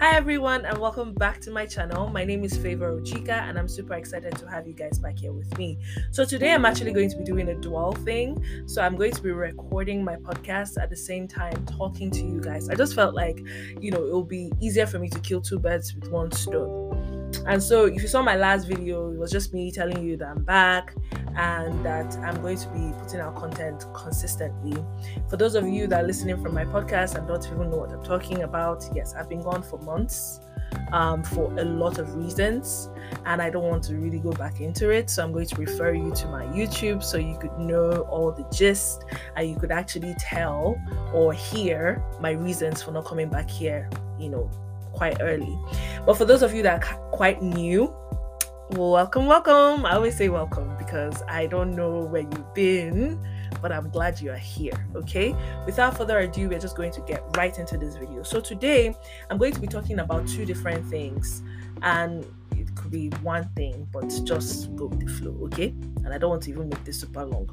Hi everyone and welcome back to my channel. My name is Favor Ojika and I'm super excited to have you guys back here with me. So today I'm actually going to be doing a dual thing. So I'm going to be recording my podcast at the same time talking to you guys. I just felt like, you know, it will be easier for me to kill two birds with one stone. And so if you saw my last video, it was just me telling you that I'm back and that I'm going to be putting out content consistently. For those of you that are listening from my podcast and don't even know what I'm talking about, yes, I've been gone for months um, for a lot of reasons, and I don't want to really go back into it. So I'm going to refer you to my YouTube so you could know all the gist and you could actually tell or hear my reasons for not coming back here, you know, quite early. But for those of you that are quite new, welcome, welcome. I always say welcome because I don't know where you've been, but I'm glad you are here. Okay. Without further ado, we're just going to get right into this video. So today, I'm going to be talking about two different things, and it could be one thing, but just go with the flow. Okay. And I don't want to even make this super long.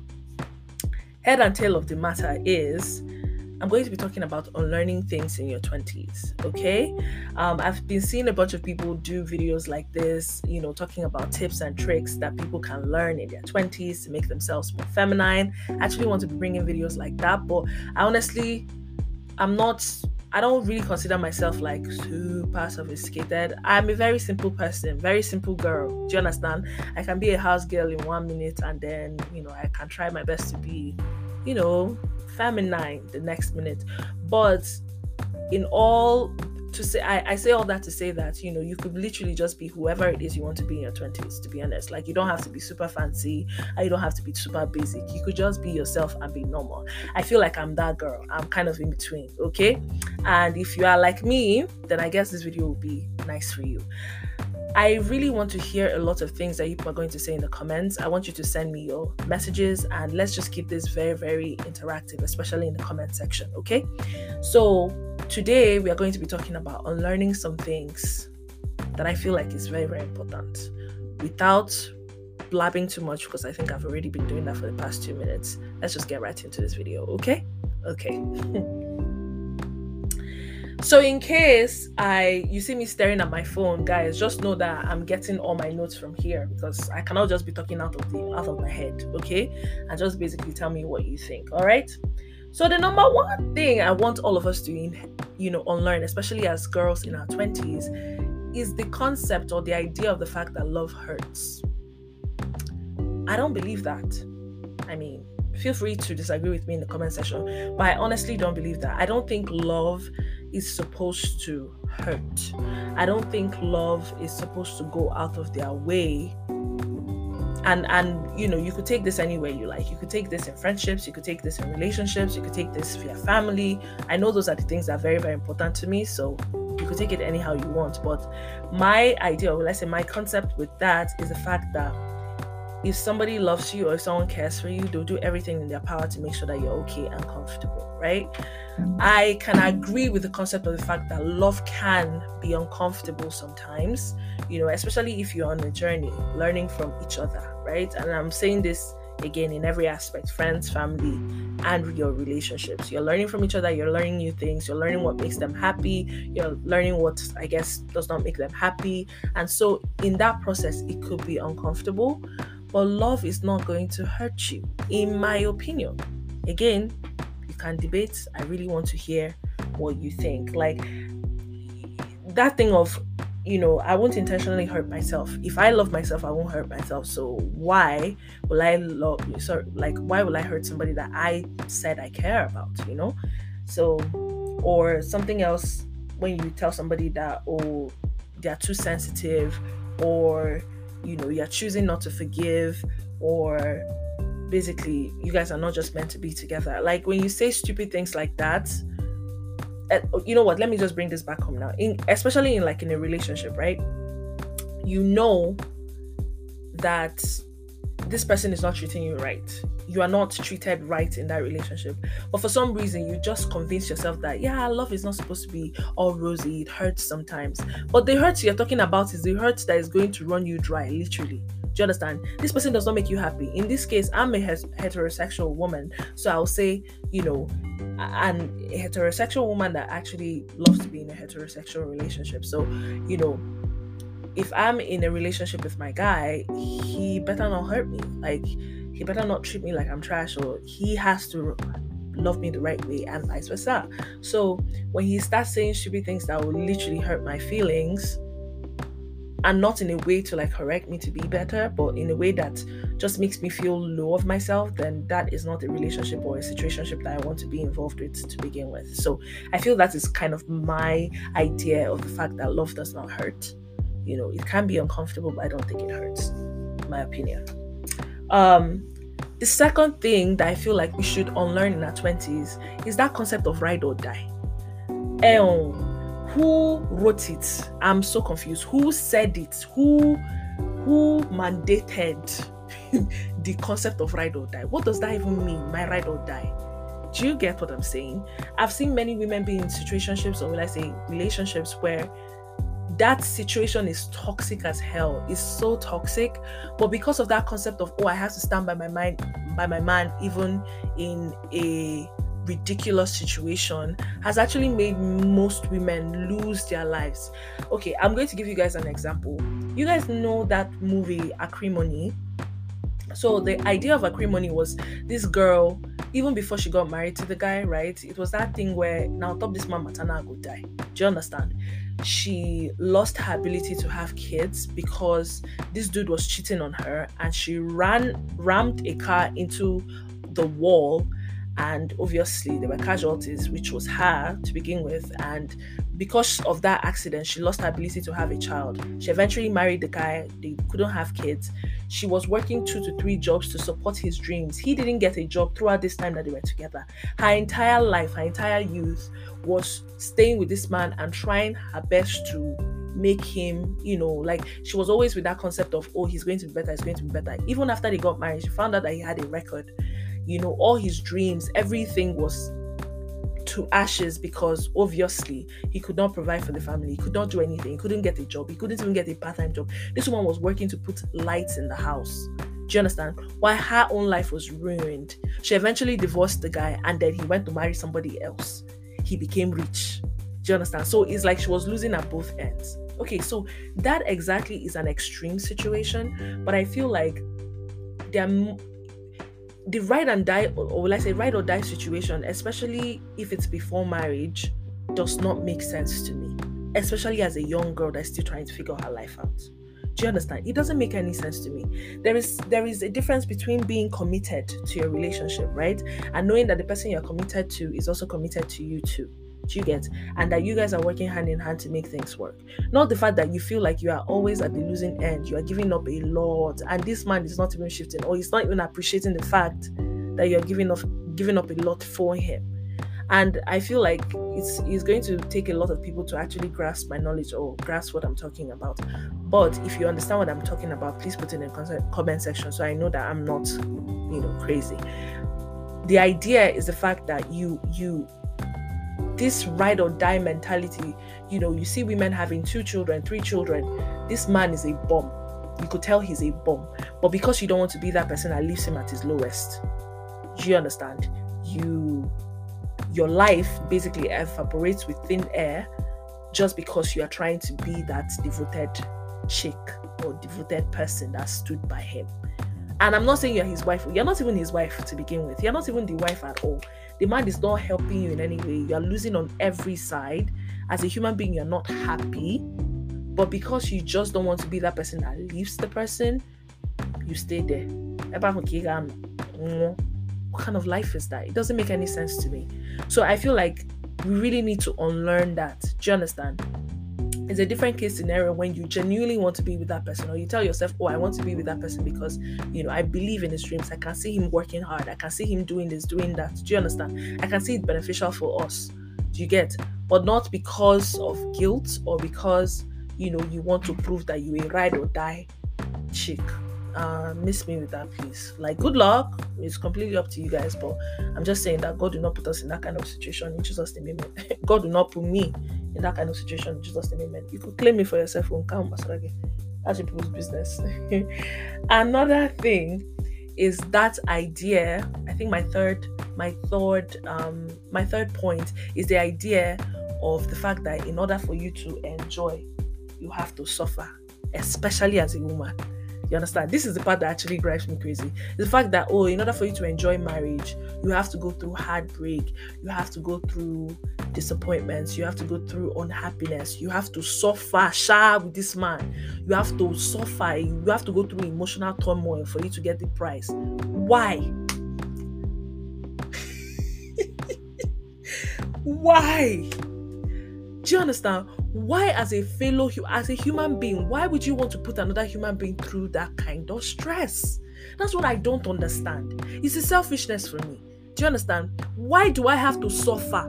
Head and tail of the matter is I'm going to be talking about unlearning things in your 20s. Okay. Um, I've been seeing a bunch of people do videos like this, you know, talking about tips and tricks that people can learn in their 20s to make themselves more feminine. I actually want to be bringing videos like that, but I honestly, I'm not. I don't really consider myself like super sophisticated. I'm a very simple person, very simple girl. Do you understand? I can be a house girl in one minute and then, you know, I can try my best to be, you know, feminine the next minute. But in all to say I, I say all that to say that you know you could literally just be whoever it is you want to be in your 20s to be honest. Like you don't have to be super fancy and you don't have to be super basic. You could just be yourself and be normal. I feel like i'm that girl. I'm kind of in between okay? And if you are like me then i guess this video will be nice for you I really want to hear a lot of things that people are going to say in the comments. I want you to send me your messages and let's just keep this very, very interactive, especially in the comment section. Okay. So, today we are going to be talking about unlearning some things that I feel like is very, very important without blabbing too much because I think I've already been doing that for the past two minutes. Let's just get right into this video. Okay. Okay. So in case I you see me staring at my phone, guys, just know that I'm getting all my notes from here because I cannot just be talking out of the out of my head, okay? And just basically tell me what you think. All right. So the number one thing I want all of us to you know unlearn, especially as girls in our 20s, is the concept or the idea of the fact that love hurts. I don't believe that. I mean, feel free to disagree with me in the comment section, but I honestly don't believe that. I don't think love is supposed to hurt. I don't think love is supposed to go out of their way. And and you know, you could take this anywhere you like. You could take this in friendships, you could take this in relationships, you could take this for your family. I know those are the things that are very, very important to me. So you could take it anyhow you want. But my idea, or let's say my concept with that is the fact that if somebody loves you or if someone cares for you, they'll do everything in their power to make sure that you're okay and comfortable, right? I can agree with the concept of the fact that love can be uncomfortable sometimes, you know, especially if you're on a journey, learning from each other, right? And I'm saying this again in every aspect friends, family, and your relationships. You're learning from each other, you're learning new things, you're learning what makes them happy, you're learning what I guess does not make them happy. And so, in that process, it could be uncomfortable but love is not going to hurt you, in my opinion. Again, you can debate. I really want to hear what you think. Like that thing of, you know, I won't intentionally hurt myself. If I love myself, I won't hurt myself. So why will I love you? So like why will I hurt somebody that I said I care about, you know? So or something else when you tell somebody that oh they're too sensitive or you know you're choosing not to forgive or basically you guys are not just meant to be together. Like when you say stupid things like that eh, you know what? Let me just bring this back home now. In especially in like in a relationship right? You know that this person is not treating you right you are not treated right in that relationship. But for some reason, you just convince yourself that, yeah, love is not supposed to be all rosy. It hurts sometimes. But the hurt you're talking about is the hurt that is going to run you dry, literally. Do you understand? This person does not make you happy. In this case, I'm a heterosexual woman. So I'll say, you know, a heterosexual woman that actually loves to be in a heterosexual relationship. So, you know, if I'm in a relationship with my guy, he better not hurt me. Like, he better not treat me like I'm trash, or he has to love me the right way, and vice versa. So, when he starts saying stupid things that will literally hurt my feelings, and not in a way to like correct me to be better, but in a way that just makes me feel low of myself, then that is not a relationship or a situationship that I want to be involved with to begin with. So I feel that is kind of my idea of the fact that love does not hurt. You know, it can be uncomfortable, but I don't think it hurts. My opinion. Um, the second thing that I feel like we should unlearn in our 20s is that concept of ride or die. Um, who wrote it i'm so confused who said it who who mandated the concept of ride or die what does that even mean my ride or die do you get what i'm saying i've seen many women be in situationships or will i say relationships where that situation is toxic as hell It's so toxic but because of that concept of oh i have to stand by my mind by my man even in a ridiculous situation has actually made most women lose their lives. Okay, I'm going to give you guys an example. You guys know that movie Acrimony. So the idea of Acrimony was this girl, even before she got married to the guy, right? It was that thing where now top this man matana go die. Do you understand? She lost her ability to have kids because this dude was cheating on her and she ran rammed a car into the wall and obviously there were casualties which was her to begin with. And because of that accident she lost her ability to have a child. She eventually married the guy they couldn't have kids. She was working two to three jobs to support his dreams. He didn't get a job throughout this time that they were together. Her entire life her entire youth was staying with this man and trying her best to make him, you know, like she was always with that concept of, oh, he's going to be better, he's going to be better. Even after they got married, she found out that he had a record you know, all his dreams, everything was to ashes because obviously he could not provide for the family, he could not do anything, he couldn't get a job, he couldn't even get a part time job. This woman was working to put lights in the house. Do you understand? Why her own life was ruined. She eventually divorced the guy and then he went to marry somebody else. He became rich. Do you understand? So it's like she was losing at both ends. Okay, so that exactly is an extreme situation, but I feel like there are the ride and die, or will I say ride or die situation, especially if it's before marriage, does not make sense to me. Especially as a young girl that's still trying to figure her life out. Do you understand? It doesn't make any sense to me. There is there is a difference between being committed to your relationship, right? And knowing that the person you're committed to is also committed to you too you get and that you guys are working hand in hand to make things work. Not the fact that you feel like you are always at the losing end you are giving up a lot and this man is not even shifting or he's not even appreciating the fact that you're giving up giving up a lot for him. And i feel like it's it's going to take a lot of people to actually grasp my knowledge or grasp what i'm talking about. But if you understand what i'm talking about please put in the comment section so i know that i'm not you know crazy. The idea is the fact that you you this ride or die mentality. You know, you see women having two children, three children. This man is a bomb. You could tell he's a bomb. But because you don't want to be that person that leaves him at his lowest, do you understand? You your life basically evaporates with thin air just because you are trying to be that devoted chick or devoted person that stood by him. And I'm not saying you're his wife. You're not even his wife to begin with. You're not even the wife at all. The man is not helping you in any way. You're losing on every side. As a human being, you're not happy. But because you just don't want to be that person that leaves the person, you stay there. What kind of life is that? It doesn't make any sense to me. So I feel like we really need to unlearn that. Do you understand? It's a different case scenario when you genuinely want to be with that person or you tell yourself oh i want to be with that person because you know i believe in his dreams. I can see him working hard. I can see him doing this doing that. Do you understand? I can see it beneficial for us. Do you get? But not because of guilt or because you know you want to prove that you a ride or die chick. Uh, miss me with that, please. Like, good luck. It's completely up to you guys, but I'm just saying that God do not put us in that kind of situation. In Jesus' name. God do not put me in that kind of situation Jesus' name. Amen. You could claim me for yourself on Come That's your people's business. Another thing is that idea. I think my third, my third, um, my third point is the idea of the fact that in order for you to enjoy, you have to suffer, especially as a woman. You understand? This is the part that actually drives me crazy. The fact that, oh, in order for you to enjoy marriage, you have to go through heartbreak, you have to go through disappointments, you have to go through unhappiness, you have to suffer, share with this man, you have to suffer, you have to go through emotional turmoil for you to get the prize. Why? Why? Do you understand? Why, as a fellow, as a human being, why would you want to put another human being through that kind of stress? That's what I don't understand. It's a selfishness for me. Do you understand? Why do I have to suffer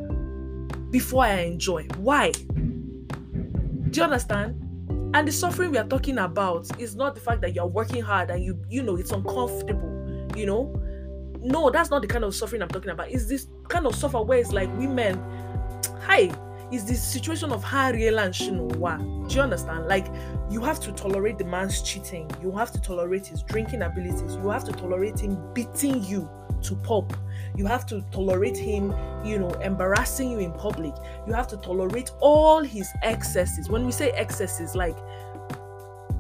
before I enjoy? Why? Do you understand? And the suffering we are talking about is not the fact that you're working hard and you, you know, it's uncomfortable, you know. No, that's not the kind of suffering I'm talking about. It's this kind of suffering where it's like women, hi, is the situation of Hariel and Shinowa. Do you understand? Like, you have to tolerate the man's cheating, you have to tolerate his drinking abilities, you have to tolerate him beating you to pop. You have to tolerate him, you know, embarrassing you in public. You have to tolerate all his excesses. When we say excesses, like,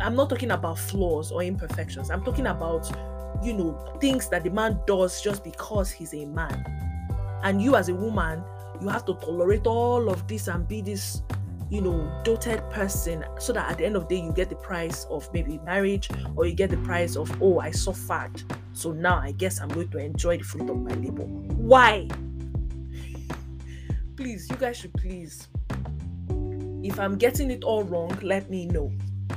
I'm not talking about flaws or imperfections. I'm talking about, you know, things that the man does just because he's a man. And you, as a woman, you have to tolerate all of this and be this you know doted person so that at the end of the day you get the price of maybe marriage or you get the price of oh i suffered. So now i guess i'm going to enjoy the fruit of my labor. Why? Please you guys should please if i'm getting it all wrong let me know.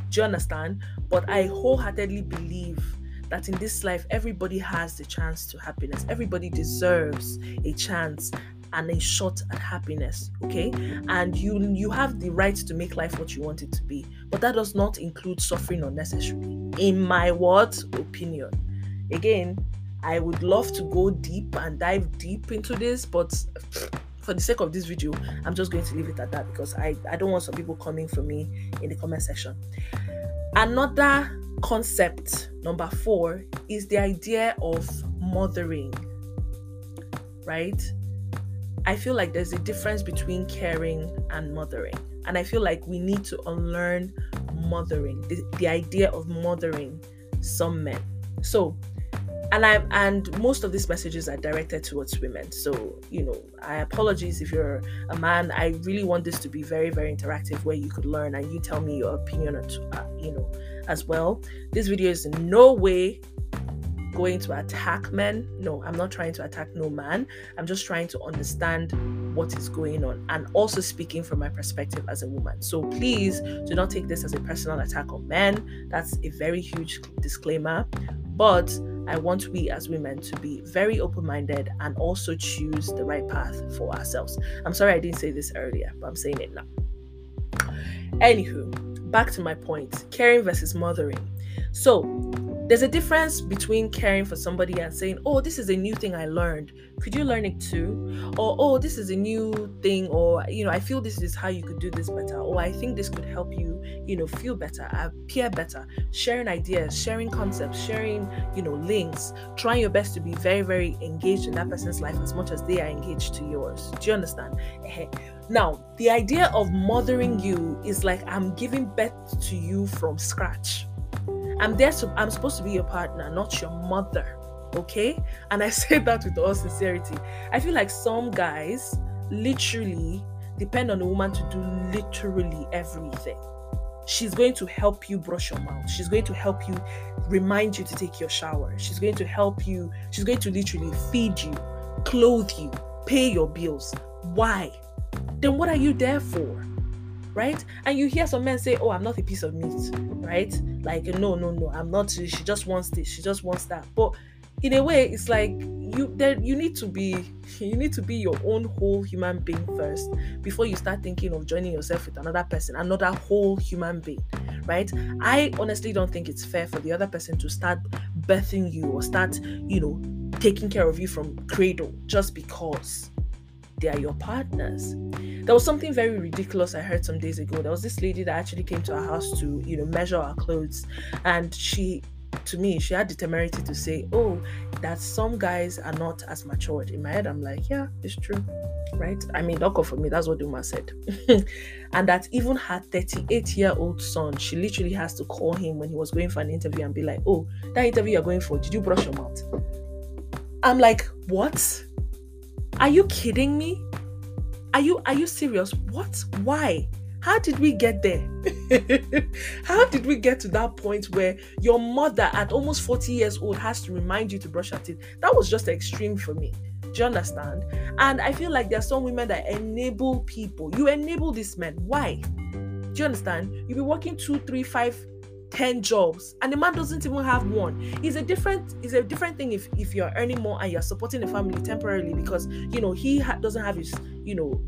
Do you understand? But i wholeheartedly believe that in this life everybody has the chance to happiness. Everybody deserves a chance and a shot at happiness okay? And you you have the right to make life what you want it to be but that does not include suffering unnecessarily in my what? Opinion. Again i would love to go deep and dive deep into this but for the sake of this video i'm just going to leave it at that because i i don't want some people coming for me in the comment section. Another concept number four is the idea of mothering right I feel like there's a difference between caring and mothering. And I feel like we need to unlearn mothering, the, the idea of mothering some men. So, and I and most of these messages are directed towards women. So, you know, I apologize if you're a man. I really want this to be very, very interactive where you could learn and you tell me your opinion, uh, you know, as well. This video is in no way going to attack men. No, I'm not trying to attack no man. I'm just trying to understand what is going on and also speaking from my perspective as a woman. So please do not take this as a personal attack on men. That's a very huge disclaimer. But I want we as women to be very open minded and also choose the right path for ourselves. I'm sorry I didn't say this earlier, but I'm saying it now. Anywho, back to my point caring versus mothering. So, there's a difference between caring for somebody and saying, Oh, this is a new thing I learned. Could you learn it too? Or, Oh, this is a new thing. Or, you know, I feel this is how you could do this better. Or, I think this could help you, you know, feel better, uh, appear better. Sharing ideas, sharing concepts, sharing, you know, links, trying your best to be very, very engaged in that person's life as much as they are engaged to yours. Do you understand? Now, the idea of mothering you is like I'm giving birth to you from scratch I'm there to I'm supposed to be your partner, not your mother. Okay? And I say that with all sincerity. I feel like some guys literally depend on a woman to do literally everything. She's going to help you brush your mouth. She's going to help you remind you to take your shower. She's going to help you. She's going to literally feed you, clothe you, pay your bills. Why? Then what are you there for? Right? And you hear some men say, "Oh, I'm not a piece of meat," right? Like, no, no, no, I'm not. She just wants this. She just wants that. But in a way, it's like you there. You need to be. You need to be your own whole human being first before you start thinking of joining yourself with another person, another whole human being, right? I honestly don't think it's fair for the other person to start birthing you or start, you know, taking care of you from cradle just because they are your partners. There was something very ridiculous I heard some days ago. There was this lady that actually came to our house to, you know, measure our clothes, and she to me, she had the temerity to say, Oh, that some guys are not as matured. In my head, I'm like, Yeah, it's true. Right? I mean, don't for me. That's what Duma said. and that even her 38 year old son, she literally has to call him when he was going for an interview and be like, Oh, that interview you're going for, did you brush your mouth? I'm like, What? Are you kidding me? Are you are you serious? What? Why? How did we get there? How did we get to that point where your mother at almost 40 years old has to remind you to brush your teeth? That was just extreme for me. Do you understand? And I feel like there are some women that enable people. You enable these men. Why? Do you understand? You'll be working two, three, five, ten jobs, and the man doesn't even have one. It's a different. It's a different thing if if you're earning more and you're supporting the family temporarily because you know he ha- doesn't have his you know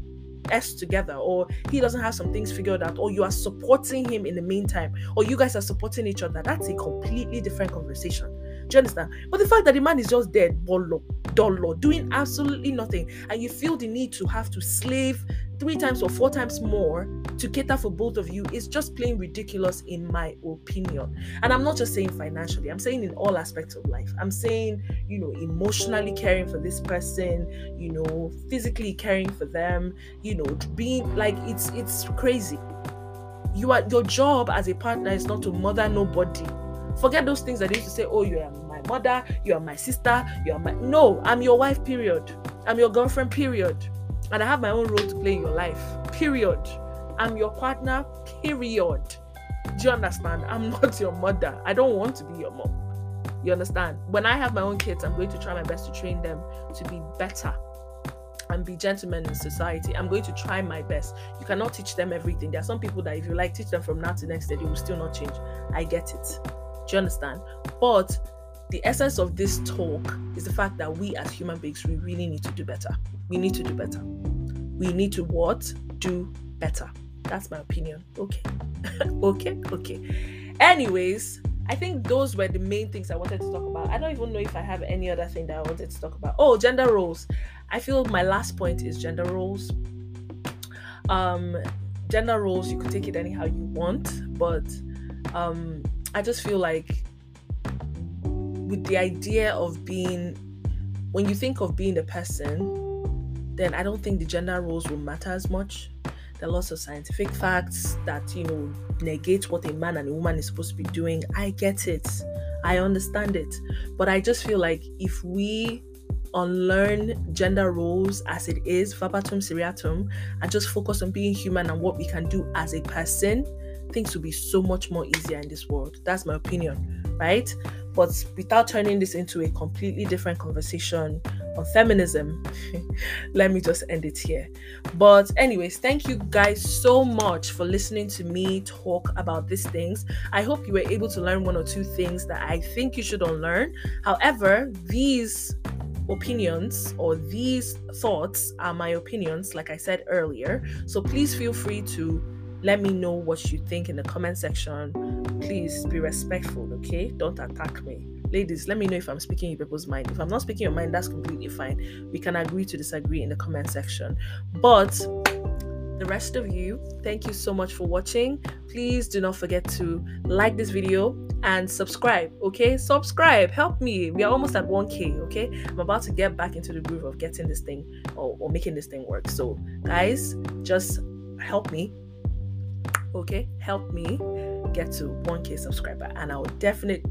S together, or he doesn't have some things figured out, or you are supporting him in the meantime, or you guys are supporting each other, that's a completely different conversation. Do you understand? But the fact that the man is just dead, bolo, dollar, doing absolutely nothing, and you feel the need to have to slave three times or four times more to cater for both of you is just plain ridiculous, in my opinion. And I'm not just saying financially, I'm saying in all aspects of life. I'm saying, you know, emotionally caring for this person, you know, physically caring for them, you know, being like it's it's crazy. You are your job as a partner is not to mother nobody. Forget those things that they used to say, oh, you are my mother, you are my sister, you are my no, I'm your wife, period. I'm your girlfriend, period and I have my own role to play in your life. Period. I'm your partner. Period. Do you understand? I'm not your mother. I don't want to be your mom. You understand? When I have my own kids, I'm going to try my best to train them to be better and be gentlemen in society. I'm going to try my best. You cannot teach them everything. There are some people that if you like teach them from now to next day, they will still not change. I get it. Do you understand? But the essence of this talk is the fact that we as human beings we really need to do better. We need to do better. We need to what? Do better. That's my opinion. Okay. Okay okay. Anyways i think those were the main things i wanted to talk about. I don't even know if i have any other thing that i wanted to talk about. Oh gender roles. I feel my last point is gender roles. Um gender roles you could take it anyhow you want but um i just feel like with the idea of being when you think of being a person then i don't think the gender roles will matter as much. There are lots of scientific facts that you know negate what a man and a woman is supposed to be doing. I get it. I understand it. But i just feel like if we unlearn gender roles as it is verbatim seriatim and just focus on being human and what we can do as a person things will be so much more easier in this world. That's my opinion right but without turning this into a completely different conversation on feminism, let me just end it here. But, anyways, thank you guys so much for listening to me talk about these things. I hope you were able to learn one or two things that I think you should unlearn. However, these opinions or these thoughts are my opinions, like I said earlier. So please feel free to let me know what you think in the comment section. Please be respectful, okay? Don't attack me. Ladies, let me know if I'm speaking your people's mind. If I'm not speaking your mind, that's completely fine. We can agree to disagree in the comment section. But the rest of you, thank you so much for watching. Please do not forget to like this video and subscribe, okay? Subscribe, help me. We are almost at 1k, okay? I'm about to get back into the groove of getting this thing or, or making this thing work. So, guys, just help me okay help me get to 1k subscriber. And i will definitely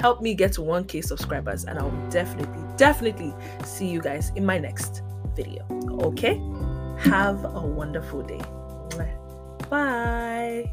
help me get to 1k subscribers. And i will definitely definitely see you guys in my next video. Okay? Have a wonderful day. Bye